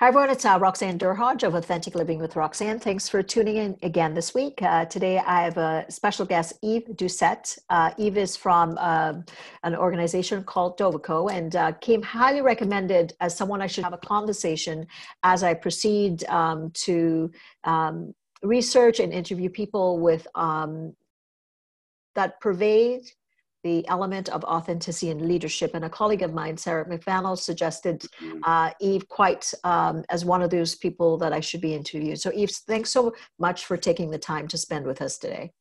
Hi, everyone. It's uh, Roxanne Derhodge of Authentic Living with Roxanne. Thanks for tuning in again this week. Uh, today, I have a special guest, Yves Doucet. Uh, Yves is from uh, an organization called Dovico and uh, came highly recommended as someone I should have a conversation as I proceed um, to um, research and interview people with um, that pervade the element of authenticity and leadership. And a colleague of mine, Sarah McVannell, suggested mm-hmm. uh, Yves quite um, as one of those people that I should be interviewing. So, Yves, thanks so much for taking the time to spend with us today.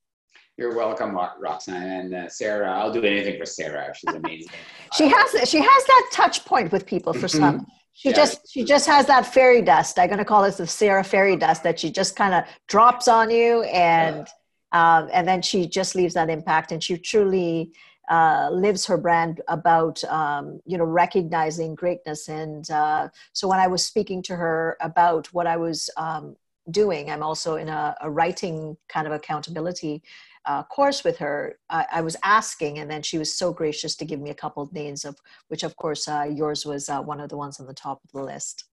You're welcome, Roxanne and uh, Sarah. I'll do anything for Sarah. She's amazing. she has she has that touch point with people for some. She yeah. just she just has that fairy dust. I'm going to call this the Sarah fairy dust that she just kind of drops on you, and um, and then she just leaves that impact. And she truly uh, lives her brand about um, you know recognizing greatness. And uh, so when i was speaking to her about what i was um, doing i'm also in a, a, writing kind of accountability uh, course with her. I, I, was asking and then she was so gracious to give me a couple of names of which of course uh, yours was uh, one of the ones on the top of the list.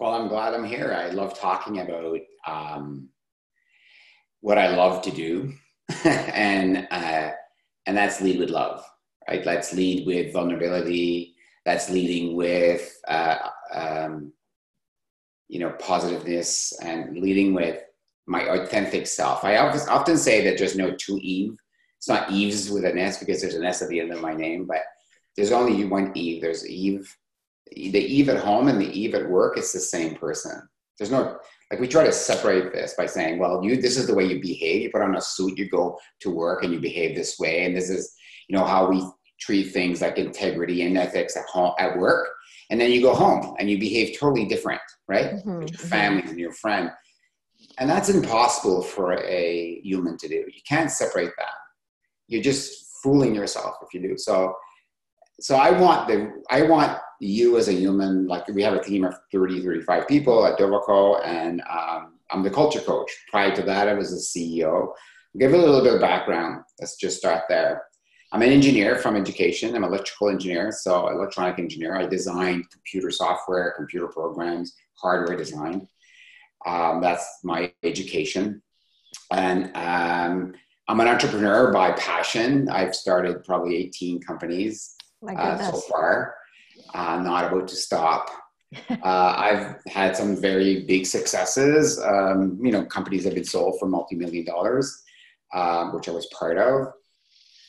Well i'm glad i'm here. I love talking about um, what i love to do. And uh, and that's lead with love, right? Let's lead with vulnerability. That's leading with, uh, um, you know, positiveness and leading with my authentic self. I often say that there's no two Yves. It's not Eves with an S because there's an S at the end of my name, but there's only one Yves. There's Yves, the Yves at home and the Yves at work. It's the same person. There's no like we try to separate this by saying, well, you this is the way you behave. You put on a suit, you go to work, and you behave this way, and this is you know how we treat things like integrity and ethics at home at work. And then you go home and you behave totally different, right? Mm-hmm. With your mm-hmm. family and your friend. And that's impossible for a human to do. You can't separate that. You're just fooling yourself if you do. So so I want the I want you as a human, like we have a team of 30, 35 people at Dovico, and um, I'm the culture coach. Prior to that, I was the CEO. I'll give a little bit of background. Let's just start there. I'm an engineer from education. I'm an electrical engineer, so electronic engineer. I design computer software, computer programs, hardware design. Um, that's my education. And um, I'm an entrepreneur by passion. I've started probably 18 companies uh, so far. I'm not about to stop. uh, I've had some very big successes. Um, you know, companies have been sold for multi-million dollars, uh, which I was part of.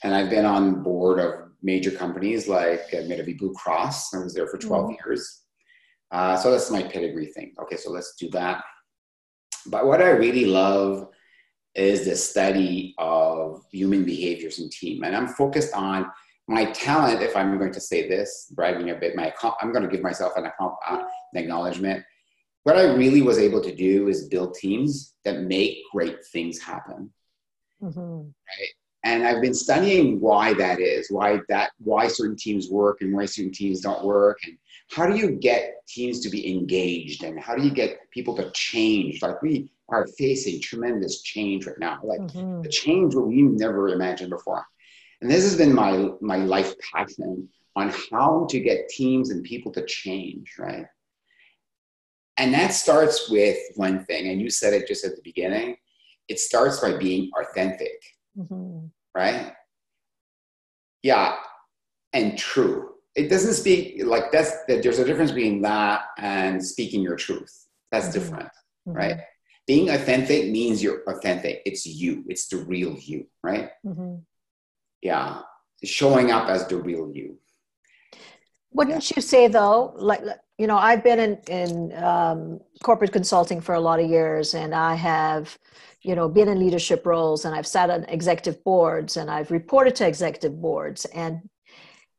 And I've been on board of major companies like uh, Medavie Blue Cross. I was there for 12 mm. years. Uh, so that's my pedigree thing. Okay, so let's do that. But what I really love is the study of human behaviors in team. And I'm focused on my talent, if I'm going to say this, bragging a bit, my I'm going to give myself an, uh, an acknowledgement. What I really was able to do is build teams that make great things happen. Mm-hmm. Right? And I've been studying why that is, why that, why certain teams work and why certain teams don't work, and how do you get teams to be engaged, and how do you get people to change? Like we are facing tremendous change right now, like mm-hmm. the change what we never imagined before. And this has been my, my life passion on how to get teams and people to change, right? And that starts with one thing, and you said it just at the beginning it starts by being authentic, mm-hmm. right? Yeah, and true. It doesn't speak like that's that there's a difference between that and speaking your truth. That's mm-hmm. different, mm-hmm. right? Being authentic means you're authentic. It's you. It's the real you, right? Yeah, showing up as the real you. Wouldn't you say though, like you know, I've been in in um, corporate consulting for a lot of years, and I have, you know, been in leadership roles, and I've sat on executive boards, and I've reported to executive boards, and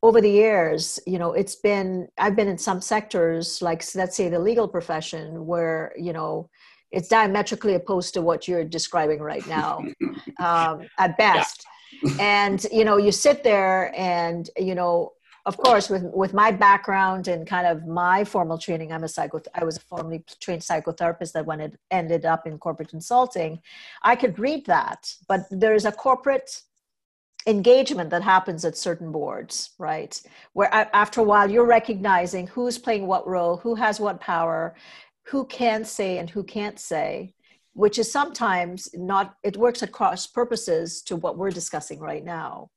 over the years, you know, it's been, I've been in some sectors, like let's say the legal profession, where, you know, it's diametrically opposed to what you're describing right now um, at best. Yeah. And, you know, you sit there and, you know, of course, with, with my background and kind of my formal training, I'm a psycho, I was a formally trained psychotherapist that when it ended up in corporate consulting, I could read that, but there's a corporate engagement that happens at certain boards, right? Where after a while you're recognizing who's playing what role, who has what power, who can say and who can't say, which is sometimes not, it works at cross purposes to what we're discussing right now.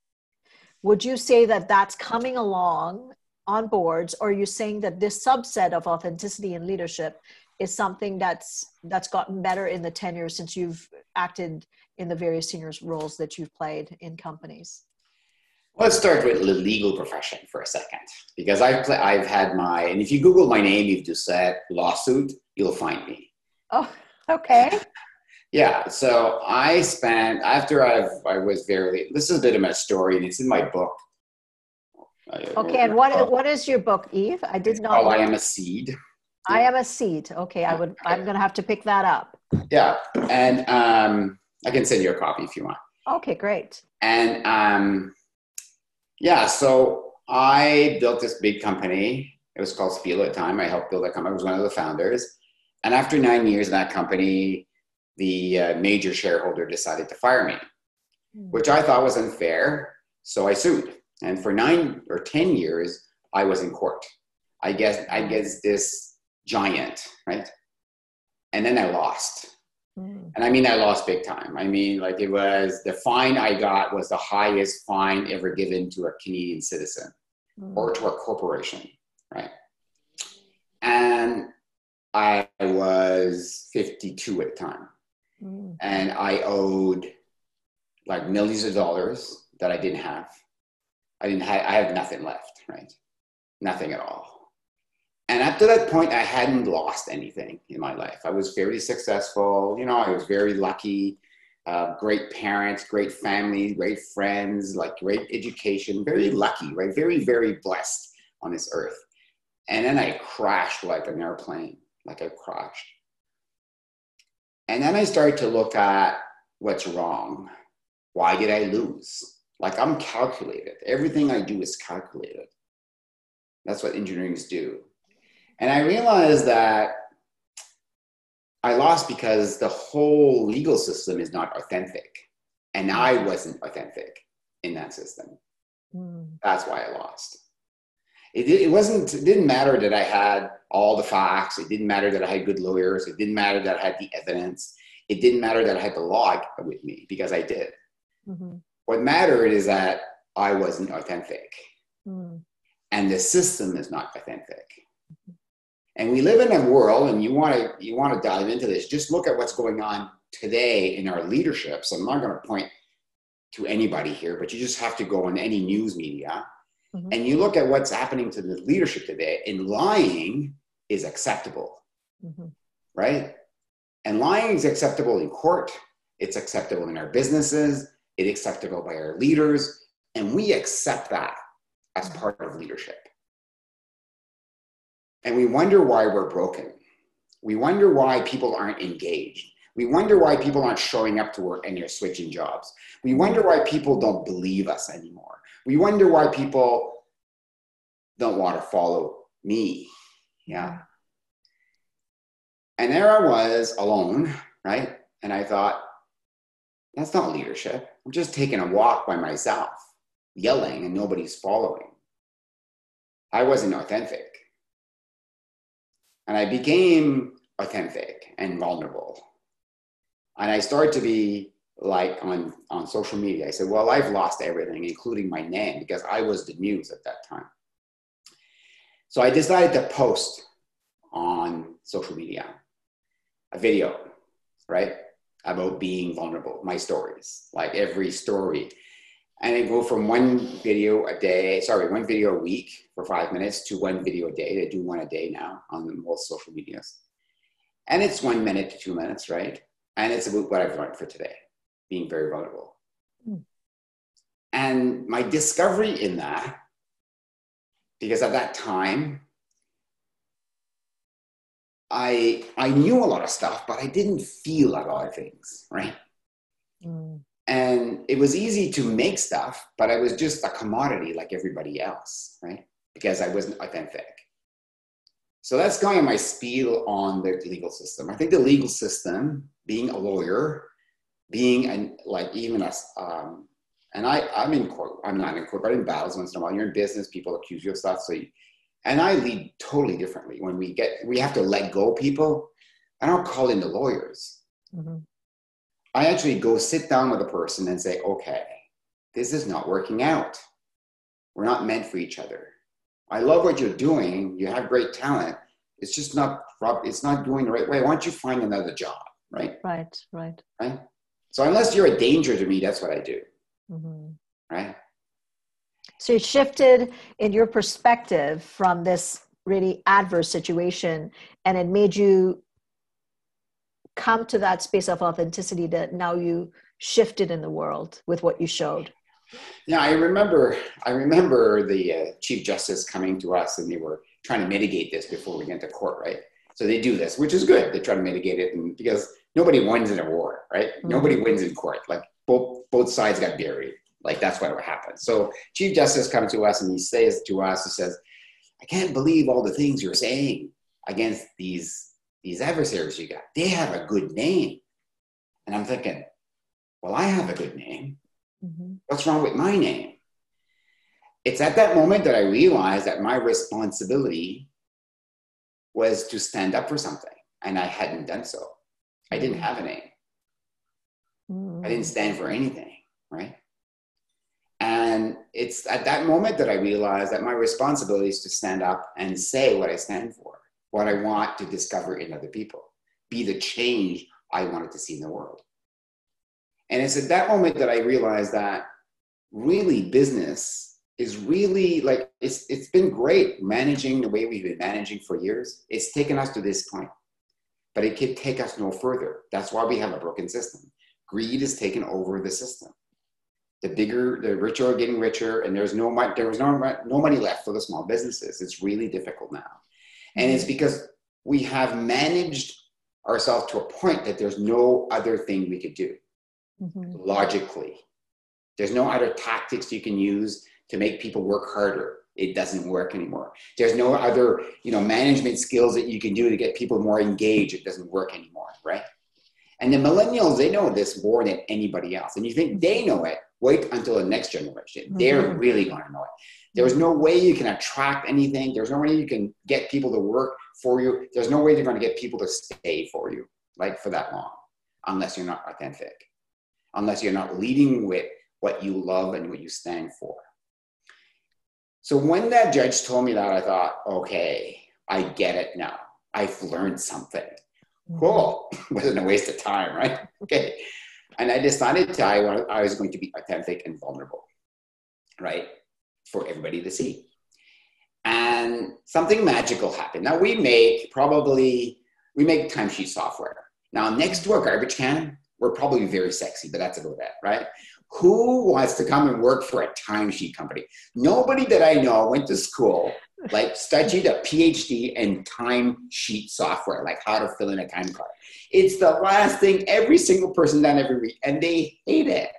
Would you say that that's coming along on boards, or are you saying that this subset of authenticity and leadership is something that's that's gotten better in the 10 years since you've acted in the various senior roles that you've played in companies? Let's start with the legal profession for a second, because I've play, I've had my and if you Google my name, you've just said lawsuit, you'll find me. Oh, okay. yeah. So I spent after I've I was very. This is a bit of my story, and it's in my book. Okay, and what what is your book, Yves? I did not. Oh, I am a seed. I am a seed. Okay, I would. I'm going to have to pick that up. Yeah, and um, I can send you a copy if you want. Okay, great. And um, yeah, so I built this big company. It was called Spielo at the time. I helped build that company. I was one of the founders. And after nine years in that company, the uh, major shareholder decided to fire me, mm. which I thought was unfair. So I sued. And for nine or 10 years, I was in court. I guess I guess this giant, right? And then I lost. Mm. And I mean, I lost big time. I mean, like it was the fine I got was the highest fine ever given to a Canadian citizen mm. or to a corporation, right? I was 52 at the time. Mm. And I owed like millions of dollars that I didn't have. I didn't have, I have nothing left, right? Nothing at all and up to that point, I hadn't lost anything in my life. I was very successful. You know, I was very lucky. Uh, great parents, great family, great friends, like great education. Very lucky, right? Very, very blessed on this earth. And then I crashed like an airplane, like I crashed. And then I started to look at what's wrong. Why did I lose? Like I'm calculated. Everything I do is calculated. That's what engineers do and I realized that I lost because the whole legal system is not authentic. And I wasn't authentic in that system. Mm. That's why I lost. It, it wasn't, it didn't matter that I had all the facts. It didn't matter that I had good lawyers. It didn't matter that I had the evidence. It didn't matter that I had the law with me because I did. Mm-hmm. What mattered is that I wasn't authentic. Mm. And the system is not authentic. And we live in a world, and you want to you want to dive into this. Just look at what's going on today in our leadership. So I'm not going to point to anybody here, but you just have to go on any news media, mm-hmm. and you look at what's happening to the leadership today. And lying is acceptable, mm-hmm. right? And lying is acceptable in court. It's acceptable in our businesses. It's acceptable by our leaders, and we accept that as mm-hmm. part of leadership. And we wonder why we're broken. We wonder why people aren't engaged. We wonder why people aren't showing up to work and they're switching jobs. We wonder why people don't believe us anymore. We wonder why people don't want to follow me. Yeah. And there I was alone, right? And I thought, that's not leadership. I'm just taking a walk by myself, yelling, and nobody's following. I wasn't authentic. And I became authentic and vulnerable. And I started to be like on, on social media. I said, well, I've lost everything, including my name, because I was the news at that time. So I decided to post on social media a video, right? About being vulnerable, my stories, like every story and I go from one video a day, sorry, one video a week for five minutes to one video a day. I do one a day now on most social medias. And it's one minute to two minutes, right? And it's about what I've learned for today, being very vulnerable. Mm. And my discovery in that because at that time, I I knew a lot of stuff, but I didn't feel a lot of things, right? Mm. And it was easy to make stuff, but I was just a commodity like everybody else, right? Because I wasn't authentic. So that's going my spiel on the legal system. I think the legal system, being a lawyer, being and like even a, um, and I, I'm in court, I'm not in court, but in battles once in a while. You're in business, people accuse you of stuff. So, you, and I lead totally differently. When we get, we have to let go people. I don't call in the lawyers. Mm-hmm. I actually go sit down with a person and say, okay, this is not working out. We're not meant for each other. I love what you're doing. You have great talent. It's just not, it's not going the right way. Why don't you find another job? Right. Right. Right. Right. So unless you're a danger to me, that's what I do. Mm-hmm. Right. So you shifted in your perspective from this really adverse situation and it made you come to that space of authenticity that now you shifted in the world with what you showed yeah i remember i remember the uh, chief justice coming to us and they were trying to mitigate this before we get to court right so they do this which is good they try to mitigate it and because nobody wins in a war right mm-hmm. nobody wins in court like both both sides got buried like that's what would happen so chief justice comes to us and he says to us he says i can't believe all the things you're saying against these these adversaries you got, they have a good name. And I'm thinking, well, I have a good name. Mm-hmm. What's wrong with my name? It's at that moment that I realized that my responsibility was to stand up for something, and I hadn't done so. I didn't have a name. Mm-hmm. I didn't stand for anything, right? And it's at that moment that I realized that my responsibility is to stand up and say what I stand for what I want to discover in other people, be the change I wanted to see in the world. And it's at that moment that I realized that really business is really like it's it's been great managing the way we've been managing for years. It's taken us to this point, but it could take us no further. That's why we have a broken system. Greed has taken over the system. The bigger, the richer are getting richer, and there's no money, there was no no money left for the small businesses. It's really difficult now. And it's because we have managed ourselves to a point that there's no other thing we could do mm-hmm. logically. There's no other tactics you can use to make people work harder. It doesn't work anymore. There's no other, you know, management skills that you can do to get people more engaged. It doesn't work anymore, right? And the millennials, they know this more than anybody else. And you think they know it, wait until the next generation. Mm-hmm. They're really going to know it. There's no way you can attract anything. There's no way you can get people to work for you. There's no way you're going to get people to stay for you, like for that long, unless you're not authentic, unless you're not leading with what you love and what you stand for. So when that judge told me that, I thought, okay, I get it now. I've learned something. Cool. Wasn't a waste of time, right? Okay. And I decided to, I, I was going to be authentic and vulnerable, right? for everybody to see. And something magical happened. Now we make probably, we make timesheet software. Now next to a garbage can, we're probably very sexy, but that's about it, right? Who wants to come and work for a timesheet company? Nobody that I know went to school, like studied a PhD in timesheet software, like how to fill in a time card. It's the last thing every single person done every week, and they hate it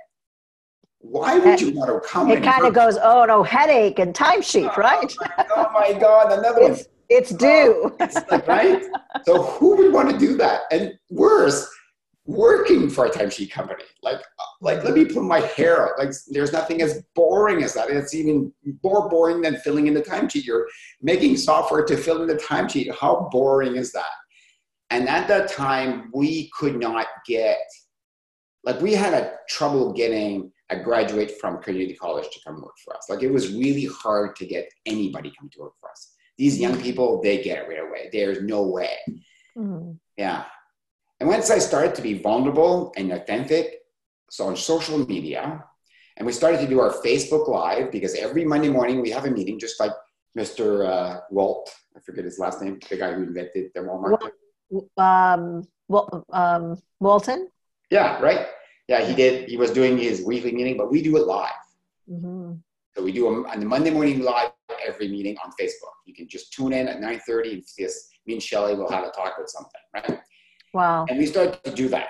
why would you want to come? It kind of goes, oh no, headache and timesheet, oh, right? oh my God, another it's, one. It's oh, due. Oh, it's like, right? So who would want to do that? And worse, working for a timesheet company. Like, like let me put my hair out. Like, there's nothing as boring as that. It's even more boring than filling in the timesheet. You're making software to fill in the timesheet. How boring is that? And at that time, we could not get, like, we had a trouble getting a graduate from community college to come work for us. Like it was really hard to get anybody come to work for us. These young people, they get it right away. There's no way. Mm-hmm. Yeah. And once I started to be vulnerable and authentic, so on social media, and we started to do our Facebook Live because every Monday morning we have a meeting, just like Mr. Uh, Walt, I forget his last name, the guy who invented the Walmart. Um, well, um, Walton? Yeah, right yeah, he did. He was doing his weekly meeting, but we do it live. Mm-hmm. So we do them on the Monday morning live. every meeting on Facebook. You can just tune in at 9:30 and see us. Me and Shelly will have a talk about something, right? Wow. And we started to do that.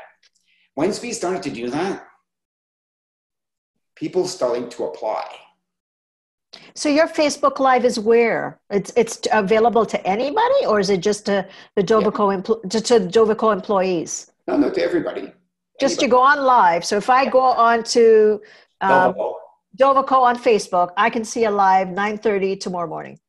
Once we started to do that, people starting to apply. So your Facebook Live is where it's it's available to anybody, or is it just to the Dovico yeah. empl- to, to Dovico employees? No, no, to everybody. Just to go on live. So if I go on to um, Dovico. Dovico on Facebook, I can see a live 9:30 tomorrow morning.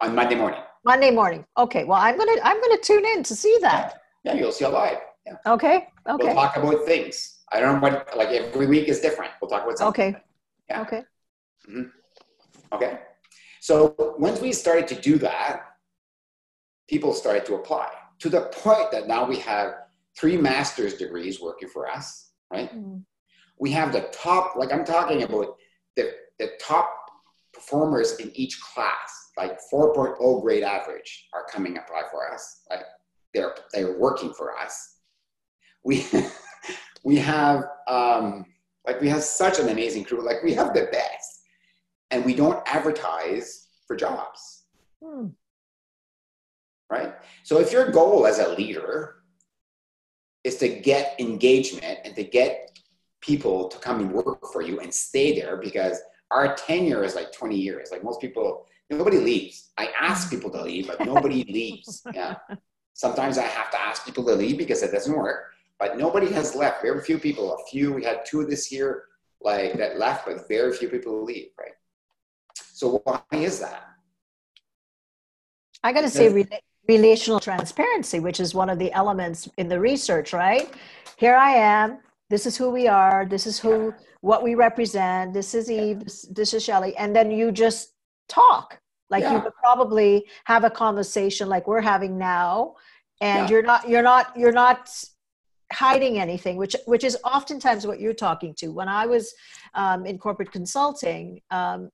On Monday morning. Monday morning. Okay. Well, I'm gonna I'm gonna tune in to see that. Yeah, yeah you'll see a live. Yeah. Okay. Okay. We'll talk about things. I don't know what like every week is different. We'll talk about something. Okay. Yeah. Okay. Mm-hmm. Okay. So once we started to do that, people started to apply to the point that now we have three master's degrees working for us, right? Mm. We have the top, like I'm talking about the, the top performers in each class, like 4.0 grade average are coming apply for us. Like they're, they're working for us. We, we have, um, like we have such an amazing crew. Like we have the best and we don't advertise for jobs. Hmm. Right? So if your goal as a leader is to get engagement and to get people to come and work for you and stay there because our tenure is like 20 years. Like most people, nobody leaves. I ask people to leave, but nobody leaves. Yeah. Sometimes I have to ask people to leave because it doesn't work, but nobody has left. Very few people, a few, we had two this year, like that left, but very few people leave, right? So why is that? I got to say, rela- relational transparency, which is one of the elements in the research, right? Here I am. This is who we are. This is who, what we represent. This is Yves. This, this is Shelly. And then you just talk. Like yeah. you could probably have a conversation like we're having now, and yeah. you're not, you're not, you're not hiding anything which which is oftentimes what you're talking to. When i was um, in corporate consulting um,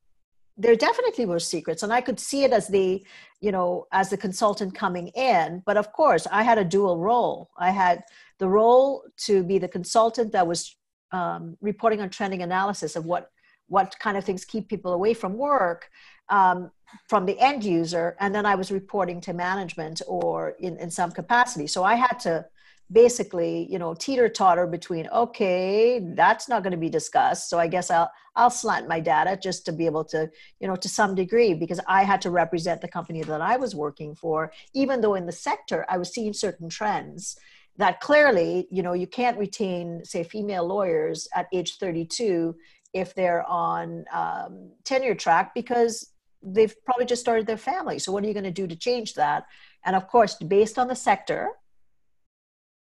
there definitely were secrets and i could see it as the you know as the consultant coming in. But of course i had a dual role. I had the role to be the consultant that was um, reporting on trending analysis of what what kind of things keep people away from work um, from the end user and then i was reporting to management or in, in some capacity. So i had to basically you know teeter totter between okay that's not going to be discussed so i guess i'll i'll slant my data just to be able to you know to some degree because i had to represent the company that i was working for even though in the sector i was seeing certain trends that clearly you know you can't retain say female lawyers at age 32 if they're on um, tenure track because they've probably just started their family. So what are you going to do to change that? And of course based on the sector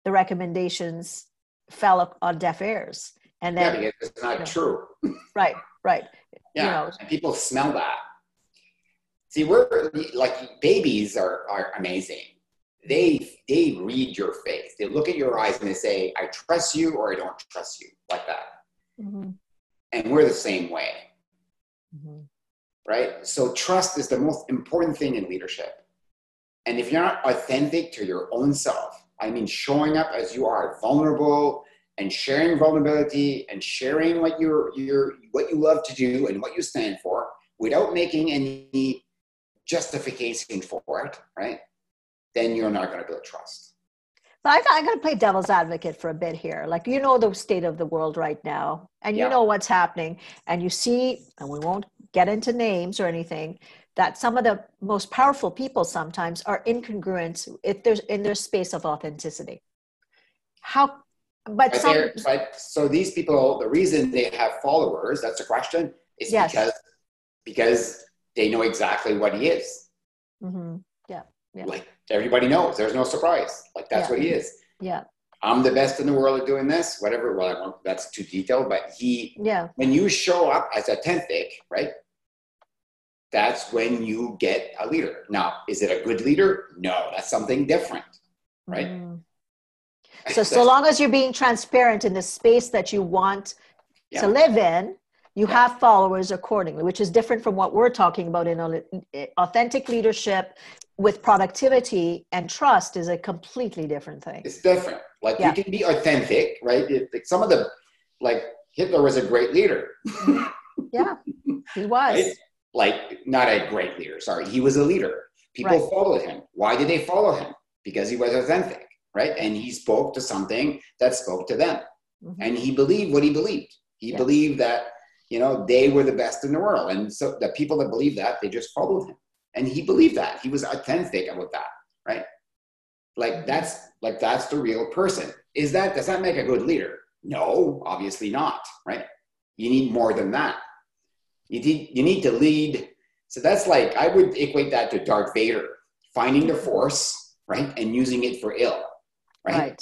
the recommendations fell on deaf ears. And then yeah, it's not you know, true. right, right. Yeah, you know, and people smell that. See, we're like babies are are amazing. They they read your face. They look at your eyes and they say, "I trust you" or "I don't trust you," like that. Mm-hmm. And we're the same way, mm-hmm. right? So trust is the most important thing in leadership. And if you're not authentic to your own self, I mean showing up as you are, vulnerable and sharing vulnerability and sharing what you're, you're what you love to do and what you stand for without making any justification for it, right? Then you're not going to build trust. But I, I got to play devil's advocate for a bit here. Like, you know, the state of the world right now, and you yeah. know what's happening, and you see, and we won't get into names or anything, that some of the most powerful people sometimes are incongruent if there's in their space of authenticity how but, some, but so these people the reason they have followers that's a question is yes. because because they know exactly what he is mm-hmm. yeah, yeah like everybody knows there's no surprise like that's yeah. what he is yeah I'm the best in the world at doing this, whatever. Well, that's too detailed, but he, yeah. When you show up as authentic, right? That's when you get a leader. Now, is it a good leader? No, that's something different, right? Mm. So, so long as you're being transparent in the space that you want yeah. to live in, you yeah. have followers accordingly, which is different from what we're talking about in authentic leadership with productivity and trust is a completely different thing. It's different. Like yeah. you can be authentic, right? like some of the, like Hitler was a great leader. yeah, he was. Right? Like not a great leader. Sorry, he was a leader. People Right. followed him. Why did they follow him? Because he was authentic, right? And he spoke to something that spoke to them, Mhm. and he believed what he believed. He Yeah. believed that you know they were the best in the world, and so the people that believed that they just followed him, and he believed that he was authentic about that, right? Like that's like that's the real person. Is that does that make a good leader? No, obviously not, right? You need more than that. You need you need to lead. So that's like I would equate that to Darth Vader, finding the force, right, and using it for ill, right?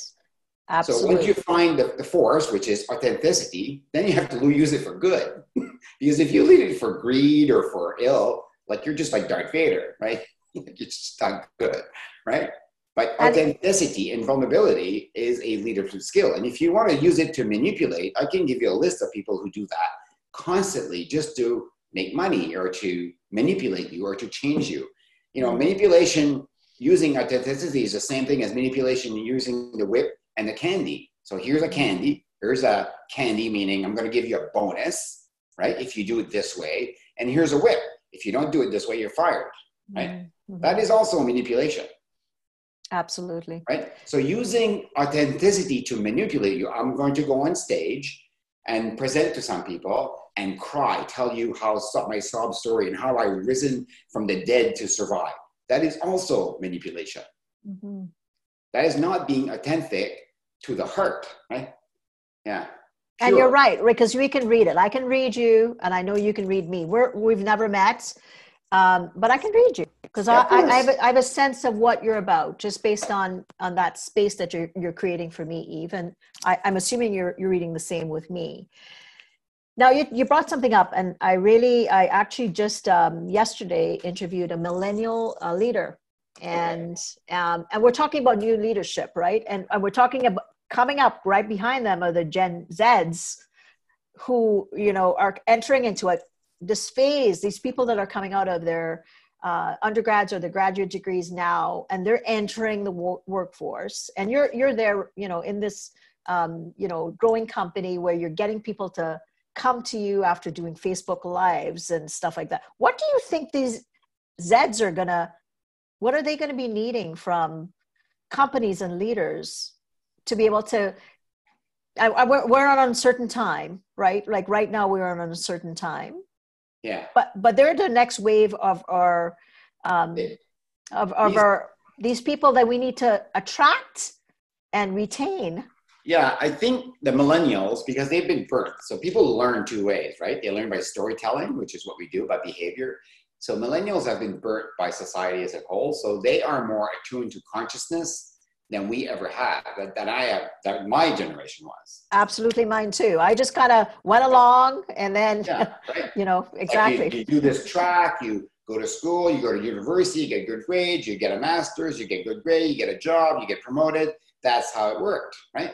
Right. So once you find the, the force, which is authenticity, then you have to use it for good. because if you lead it for greed or for ill, like you're just like Darth Vader, right? you're just not good, right? But authenticity and vulnerability is a leadership skill. And if you want to use it to manipulate, I can give you a list of people who do that constantly just to make money or to manipulate you or to change you. You know, manipulation using authenticity is the same thing as manipulation using the whip and the candy. So here's a candy. Here's a candy, meaning I'm going to give you a bonus, right? If you do it this way. And here's a whip. If you don't do it this way, you're fired. right? Mhm. That is also manipulation, Absolutely. right? So using authenticity to manipulate you, I'm going to go on stage and present to some people and cry, tell you how my sob story and how I risen from the dead to survive. That is also manipulation. Mhm. That is not being authentic to the heart, right? Yeah. And you're right, because we can read it. I can read you, and I know you can read me. We're we've never met, um, but I can read you because I, I, I, have a, I have a sense of what you're about just based on on that space that you're you're creating for me, Yves. And I, I'm assuming you're you're reading the same with me. Now you you brought something up, and I really I actually just um, yesterday interviewed a millennial uh, leader, and um, and we're talking about new leadership, right? And, and we're talking about coming up right behind them are the Gen Zs who you know are entering into a this phase these people that are coming out of their uh, undergrads or their graduate degrees now and they're entering the wo- workforce and you're you're there you know in this um, you know growing company where you're getting people to come to you after doing facebook lives and stuff like that. What do you think these zeds are gonna what are they to be needing from companies and leaders to be able to I, I, we're, we're on uncertain time right? Like right now we're on uncertain time Yeah. but but they're the next wave of our um, of, of These- our these people that we need to attract and retain Yeah, I think the millennials, because they've been birthed, so people learn two ways, right? They learn by storytelling, which is what we do about behavior. So millennials have been birthed by society as a whole, so they are more attuned to consciousness than we ever had that, that I have, that my generation was. absolutely mine too i just kind of went along and then Yeah, right. you know Like you- exactly you, do this track, you go to school, you go to university, you get good grades, you get a master's, you get good grade, you get a job, you get promoted. That's how it worked, right?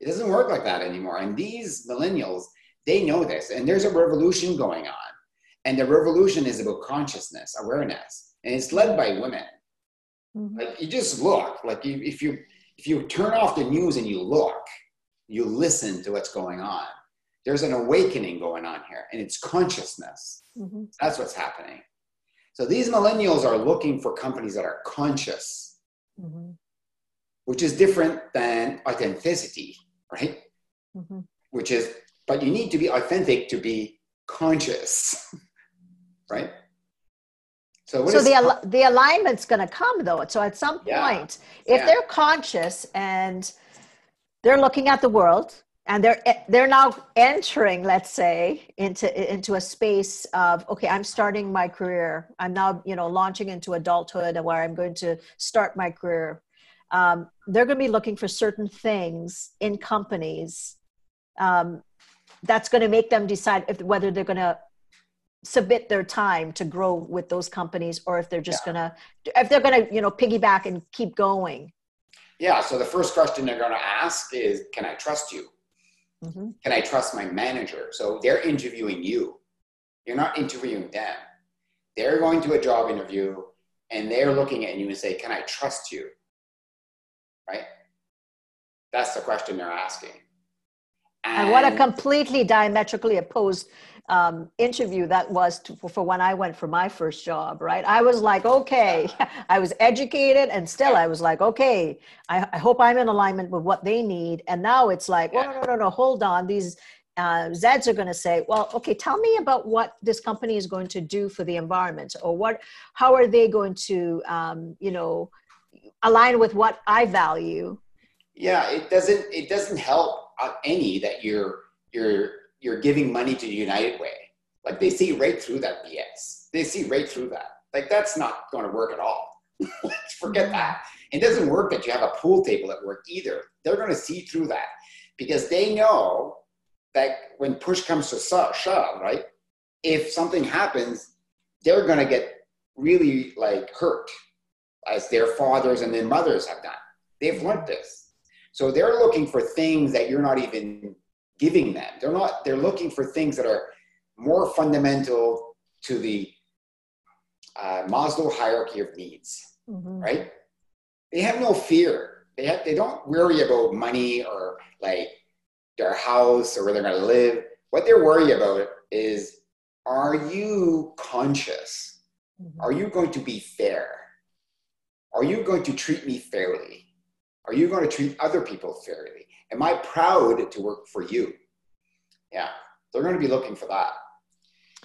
It doesn't work like that anymore. And these millennials, they know this, and there's a revolution going on. And the revolution is about consciousness, awareness, and it's led by women. Mhm. Like you just look, like you, if you if you turn off the news and you look, you listen to what's going on. There's an awakening going on here, and it's consciousness. Mhm. That's what's happening. So these millennials are looking for companies that are conscious, Mhm. which is different than authenticity, right? Mhm. Which is, but you need to be authentic to be conscious, right? So so the al- the alignment's going to come though so at some Yeah. point if Yeah. they're conscious and they're looking at the world and they're e, they're now entering let's say into into a space of okay i'm starting my career i'm now you know launching into adulthood where i'm going to start my career um, they're going to be looking for certain things in companies um, that's going to make them decide if whether they're going to submit their time to grow with those companies or if they're just going to if they're to you know piggyback and keep going yeah? So the first question they're to ask is, "Can I trust you? hmm Can I trust my manager?" So they're interviewing you. You're not interviewing them. They're going to a job interview and they're looking at you and say, "Can I trust you?" Right? That's the question they're asking. And, and what a completely diametrically opposed um, interview that was to, for, for when I went for my first job, right? I was like, okay, I was educated and still I was like, okay, I, I hope I'm in alignment with what they need. And now it's like, well, no, no, no, no, hold on. These uh, Zeds are going to say, well, okay, tell me about what this company is going to do for the environment or what, how are they going to, um, you know, align with what I value. Yeah, it doesn't, it doesn't help Uh, any that you're, you're, you're giving money to United Way. Like they see right through that BS. They see right through that. Like that's not going to work at all. Forget that. It doesn't work that you have a pool table at work either. They're going to see through that because they know that when push comes to shove, right? If something happens, they're going to get really like hurt as their fathers and their mothers have done. They've learned this. So they're looking for things that you're not even giving them. They're not, they're looking for things that are more fundamental to the uh, Maslow hierarchy of needs, mm-hmm. right? They have no fear. They have, they don't worry about money or like their house or where they're going to live. What they're worried about is, are you conscious? Mm-hmm. Are you going to be fair? Are you going to treat me fairly? Are you going to treat other people fairly? Am I proud to work for you? Yeah, they're going to be looking for that.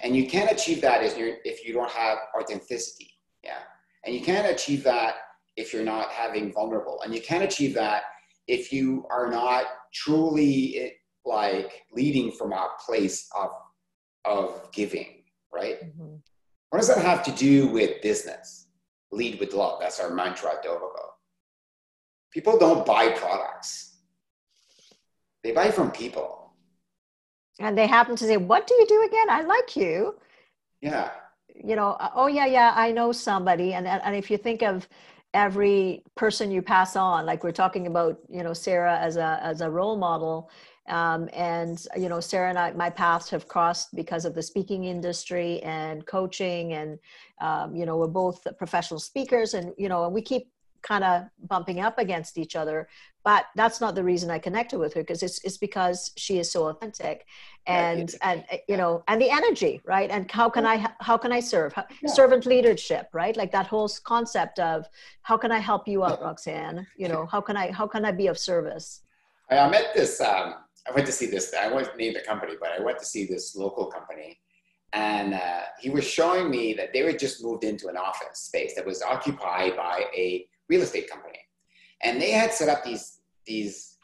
And you can't achieve that if you don't have authenticity. Yeah. And you can't achieve that if you're not having vulnerable. And you can't achieve that if you are not truly like leading from a place of, of giving, right? Mm-hmm. What does that have to do with business? Lead with love. That's our mantra at Dovico. People don't buy products they buy from people. And they happen to say, What do you do again? I like you. Yeah. You know, uh, oh, yeah, yeah, I know somebody. And, and if you think of every person you pass on, like we're talking about, you know, Sarah as a, as a role model, um, and you know sarah and i my paths have crossed because of the speaking industry and coaching and um, you know we're both professional speakers and you know and we keep kind of bumping up against each other but that's not the reason i connected with her because it's, it's because she is so authentic and yeah, and you know and the energy right? And how can i how can i serve? How, yeah. servant leadership right? Like that whole concept of how can i help you out roxanne? You know how can i how can i be of service? I met this um, i went to see this i won't name the company but i went to see this local company and uh, he was showing me that they were just moved into an office space that was occupied by a real estate company. And they had set up these, these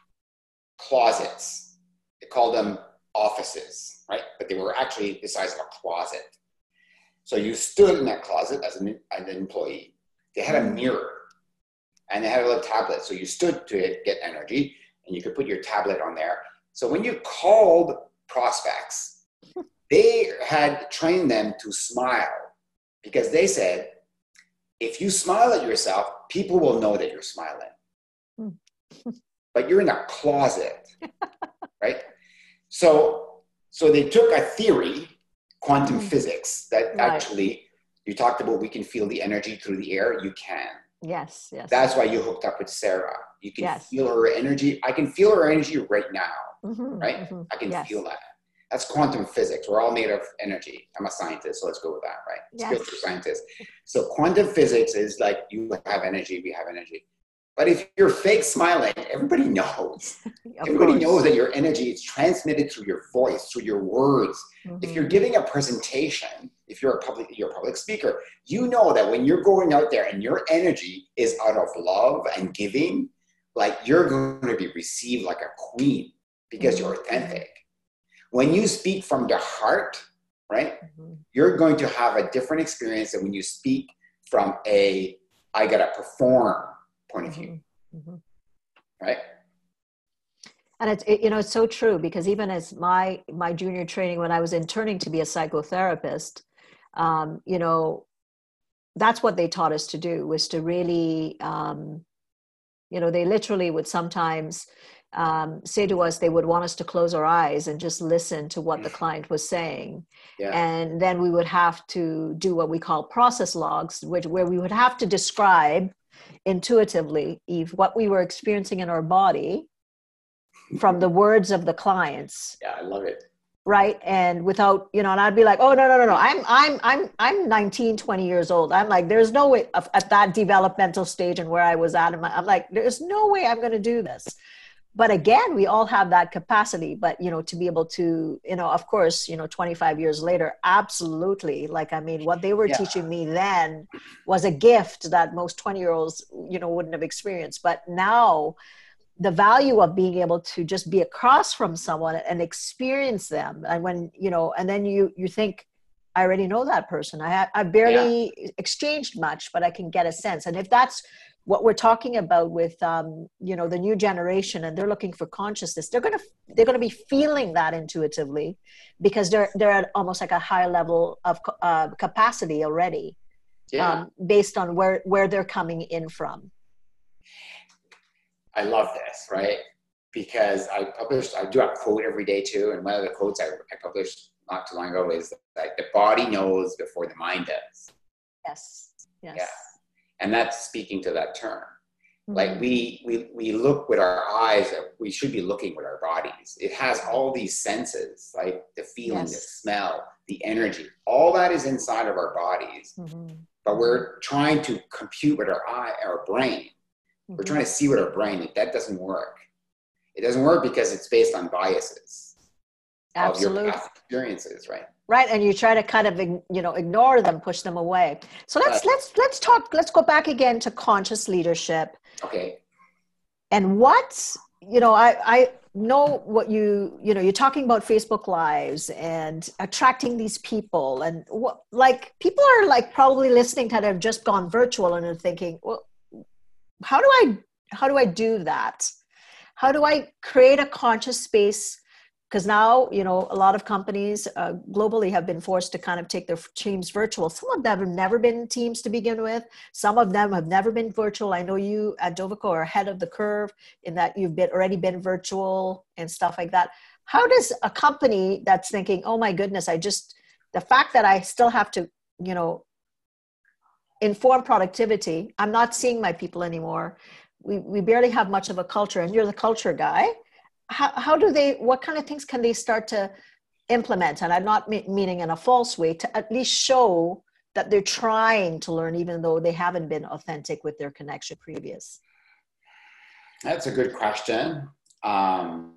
closets. They called them offices, right? But they were actually the size of a closet. So you stood in that closet as an, as an employee. They had a mm. mirror and they had a little tablet. So you stood to get energy and you could put your tablet on there. So when you called prospects, they had trained them to smile because they said, if you smile at yourself, people will know that you're smiling. Hmm. but you're in a closet, right? So, so they took a theory, quantum mm. physics, that right. actually you talked about. We can feel the energy through the air. You can. Yes, yes. That's why you hooked up with Sarah. You can yes. feel her energy. I can feel her energy right now, mm-hmm, right? Mm-hmm. I can yes. feel that. That's quantum physics. We're all made of energy. I'm a scientist, so let's go with that, right? Yes. Spiritual scientist. So quantum physics is like you have energy, we have energy. But if you're fake smiling, everybody knows. everybody course. knows that your energy is transmitted through your voice, through your words. Mm-hmm. If you're giving a presentation, if you're a public you're a public speaker, you know that when you're going out there and your energy is out of love and giving, like you're going to be received like a queen because mm-hmm. you're authentic when you speak from the heart, right, mm-hmm. you're going to have a different experience than when you speak from a I gotta perform point of view, mm-hmm. mm-hmm. right? And it's it, you know it's so true because even as my my junior training when I was interning to be a psychotherapist, um, you know, that's what they taught us to do was to really, um, you know, they literally would sometimes um, say to us they would want us to close our eyes and just listen to what the client was saying yeah. and then we would have to do what we call process logs which where we would have to describe intuitively eve what we were experiencing in our body from the words of the clients. Yeah, I love it. Right. And without, you know, and I'd be like, oh no, no, no, no. I'm I'm I'm I'm 19, 20 years old. I'm like, there's no way at that developmental stage and where I was at. I'm like, there's no way I'm gonna do this but again we all have that capacity but you know to be able to you know of course you know 25 years later absolutely like i mean what they were yeah. teaching me then was a gift that most 20 year olds you know wouldn't have experienced but now the value of being able to just be across from someone and experience them and when you know and then you you think i already know that person i i barely yeah. exchanged much but i can get a sense and if that's what we're talking about with um, you know the new generation and they're looking for consciousness they're going to they're going to be feeling that intuitively because they're they're at almost like a high level of uh, capacity already yeah. um, based on where where they're coming in from i love this right because i published i do a quote every day too and one of the quotes i, I published not too long ago is like the body knows before the mind does. Yes yes. Yeah. And that's speaking to that term. Mm-hmm. like we, we we look with our eyes we should be looking with our bodies. It has all these senses like the feeling yes. the smell the energy. All that is inside of our bodies. Mm-hmm. but we're trying to compute with our eye our brain. Mm-hmm. we're trying to see with our brain that doesn't work. It doesn't work because it's based on biases Absolutely. of your past experiences right? Right and you try to kind of you know ignore them push them away. So let's let's let's talk let's go back again to conscious leadership. Okay. And what you know i i know what you you know you're talking about facebook lives and attracting these people and what like people are like probably listening that have just gone virtual and are thinking well how do i how do i do that? How do i create a conscious space because now you know a lot of companies uh, globally have been forced to kind of take their teams virtual. Some of them have never been teams to begin with. Some of them have never been virtual. I know you at dovico are ahead of the curve in that you've been already been virtual and stuff like that. How does a company that's thinking oh my goodness i just the fact that i still have to you know inform productivity i'm not seeing my people anymore. We, we barely have much of a culture and you're the culture guy how, how do they what kind of things can they start to implement? And i'm not me- meaning in a false way to at least show that they're trying to learn even though they haven't been authentic with their connection previous. That's a good question. Um,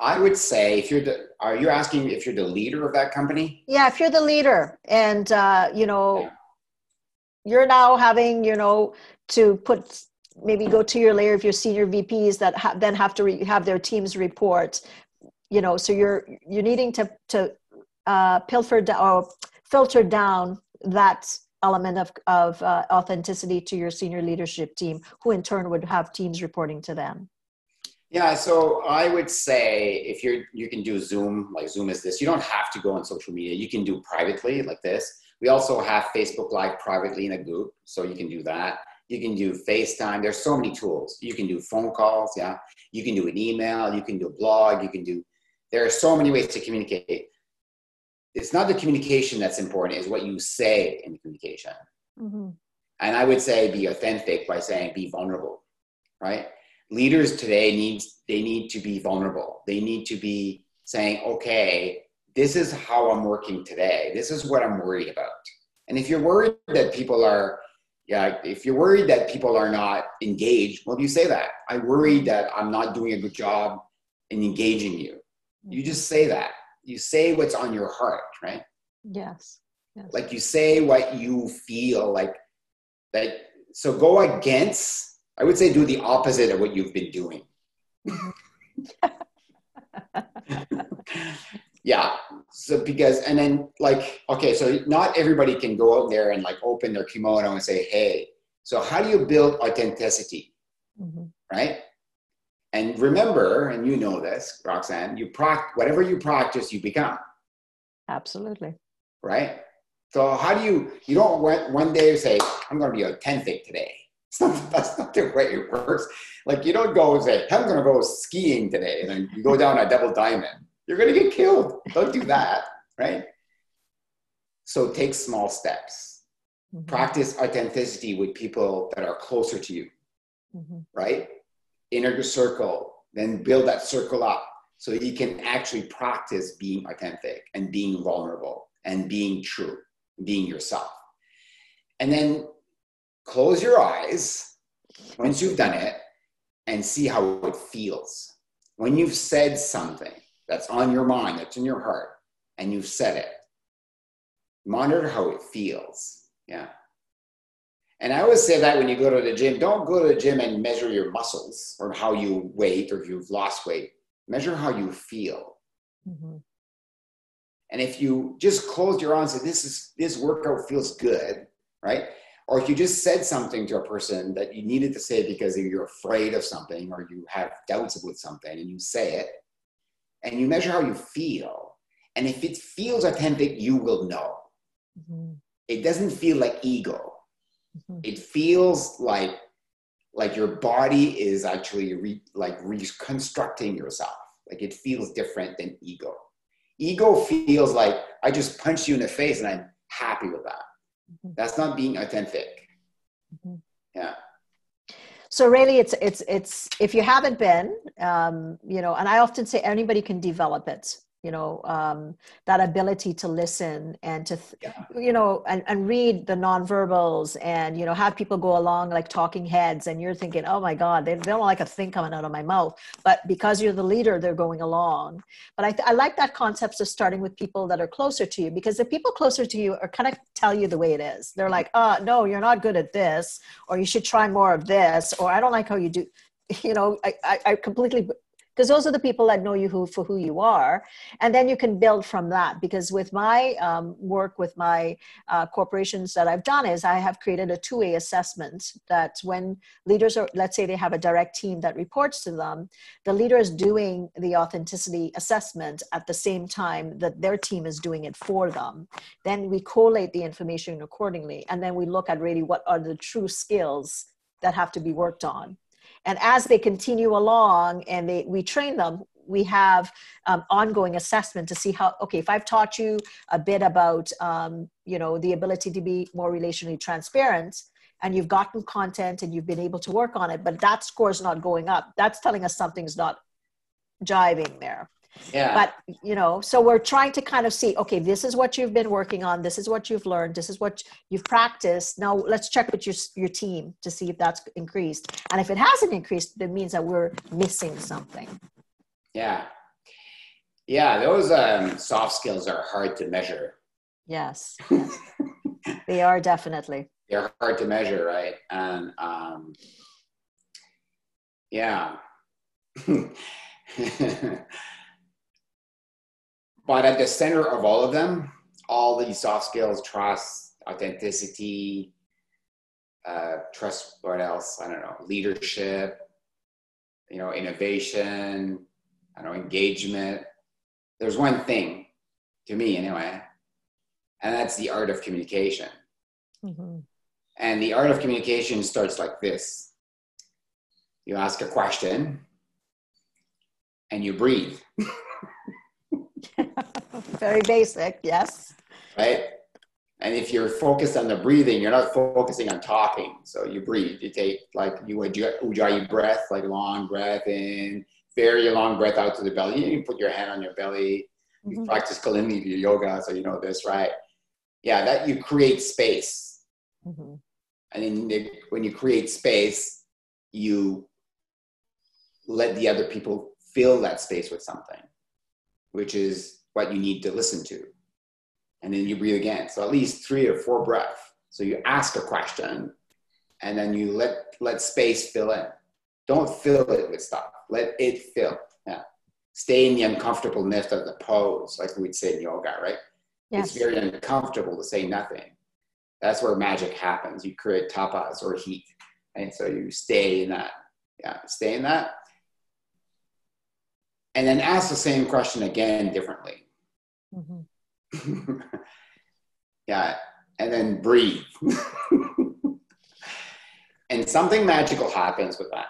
i would say if you're the are you asking if you're the leader of that company? Yeah if you're the leader and uh, you know yeah. you're now having you know to put maybe go to your layer of your senior VPs that ha- then have to re- have their teams report. You know, so you're you're needing to to uh, pilfer down or filter down that element of of uh, authenticity to your senior leadership team, who in turn would have teams reporting to them. Yeah, so I would say if you're you can do Zoom, like Zoom is this. You don't have to go on social media. You can do privately like this. We also have Facebook Live privately in a group, so you can do that. You can do FaceTime. There's so many tools. You can do phone calls. Yeah. You can do an email. You can do a blog. You can do, there are so many ways to communicate. It's not the communication that's important, it's what you say in the communication. Mm-hmm. And I would say be authentic by saying be vulnerable, right? Leaders today need they need to be vulnerable. They need to be saying, okay, this is how I'm working today. This is what I'm worried about. And if you're worried that people are yeah, if you're worried that people are not engaged, well, you say that. I worry that I'm not doing a good job in engaging you. You just say that. You say what's on your heart, right? Yes. yes. Like you say what you feel like that. So go against, I would say do the opposite of what you've been doing. Mm-hmm. yeah. So because and then like okay so not everybody can go out there and like open their kimono and say hey. So how do you build authenticity? Mm-hmm. right? And remember and you know this roxanne you practice whatever you practice you become. Absolutely. Right? So how do you you don't one, one day say i'm going to be authentic today. Not, that's not the way it works. Like you don't go and say i'm going to go skiing today and then you go down a double diamond you're going to get killed. Don't do that, right? So take small steps. Mm-hmm. Practice authenticity with people that are closer to you, mm-hmm. right? Inner circle, then build that circle up so you can actually practice being authentic and being vulnerable and being true, being yourself. And then close your eyes once you've done it and see how it feels. When you've said something that's on your mind, that's in your heart, and you've said it, monitor how it feels. Yeah. And I always say that when you go to the gym, don't go to the gym and measure your muscles or how you weight or if you've lost weight. Measure how you feel. Mm-hmm. And if you just close your eyes and this is this workout feels good, right? Or if you just said something to a person that you needed to say because you're afraid of something or you have doubts about something and you say it and you measure how you feel. And if it feels authentic, you will know. Mm-hmm. It doesn't feel like ego Mm-hmm. It feels like like your body is actually re, like reconstructing yourself. Like it feels different than ego. Ego feels like I just punch you in the face and I'm happy with that. Mm-hmm. That's not being authentic. Mm-hmm. Yeah so really it's it's it's if you haven't been um, you know and i often say anybody can develop it you know um, that ability to listen and to yeah. you know and, and read the nonverbals and you know have people go along like talking heads and you're thinking oh my god they, they don't like a thing coming out of my mouth. But because you're the leader they're going along. But I, I like that concept of starting with people that are closer to you because the people closer to you are kind of tell you the way it is. They're like oh no you're not good at this or you should try more of this or i don't like how you do you know I, I, I completely because those are the people that know you who, for who you are. And then you can build from that because with my um, work with my uh, corporations that i've done is i have created a two-way assessment that when leaders are let's say they have a direct team that reports to them the leader is doing the authenticity assessment at the same time that their team is doing it for them. Then we collate the information accordingly and then we look at really what are the true skills that have to be worked on and as they continue along and they, we train them, we have um, ongoing assessment to see how okay if i've taught you a bit about um, you know the ability to be more relationally transparent and you've gotten content and you've been able to work on it but that score is not going up that's telling us something's not jiving there yeah. But, you know, so we're trying to kind of see, okay, this is what you've been working on. This is what you've learned. This is what you've practiced. Now let's check with your, your team to see if that's increased. And if it hasn't increased, that means that we're missing something. Yeah. Yeah. Those um, soft skills are hard to measure. Yes. yes. they are definitely. They're hard to measure, right? And um, yeah. But at the center of all of them, all these soft skills, trust, authenticity, uh, trust, what else? I don't know, leadership, you know, innovation, I don't know, engagement. There's one thing, to me anyway, and that's the art of communication. Mm-hmm. And the art of communication starts like this you ask a question and you breathe. Very basic, yes. Right? And if you're focused on the breathing, you're not focusing on talking. So you breathe. You take like you ujjayi breath, like long breath in, very long breath out to the belly. You put your hand on your belly. You mm-hmm. practice Kundalini yoga, so you know this, right? Yeah, that you create space. Mm-hmm. And then when you create space, you let the other people fill that space with something, which is what you need to listen to. And then you breathe again. So at least three or four breaths. So you ask a question and then you let let space fill in. Don't fill it with stuff. Let it fill. Yeah. Stay in the uncomfortableness of the pose, like we'd say in yoga, right? Yes. It's very uncomfortable to say nothing. That's where magic happens. You create tapas or heat. And so you stay in that. Yeah, stay in that. And then ask the same question again differently. Mm-hmm. yeah, and then breathe. and something magical happens with that.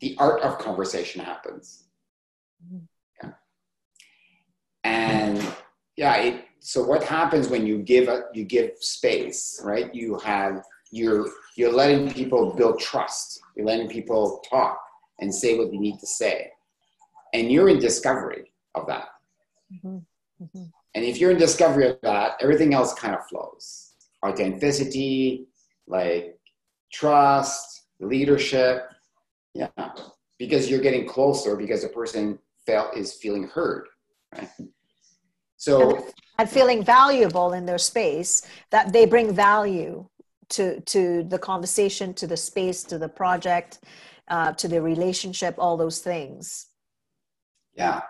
The art of conversation happens. Mm-hmm. Yeah. And yeah, it, so what happens when you give a, you give space, right? You have you're you're letting people build trust. You're letting people talk and say what they need to say. And you're in discovery of that. Mm-hmm. Mm-hmm. And if you're in discovery of that, everything else kind of flows. Authenticity, like trust, leadership. Yeah. Because you're getting closer because the person felt is feeling heard. Right. So and feeling valuable in their space, that they bring value to to the conversation, to the space, to the project, uh, to the relationship, all those things. Yeah.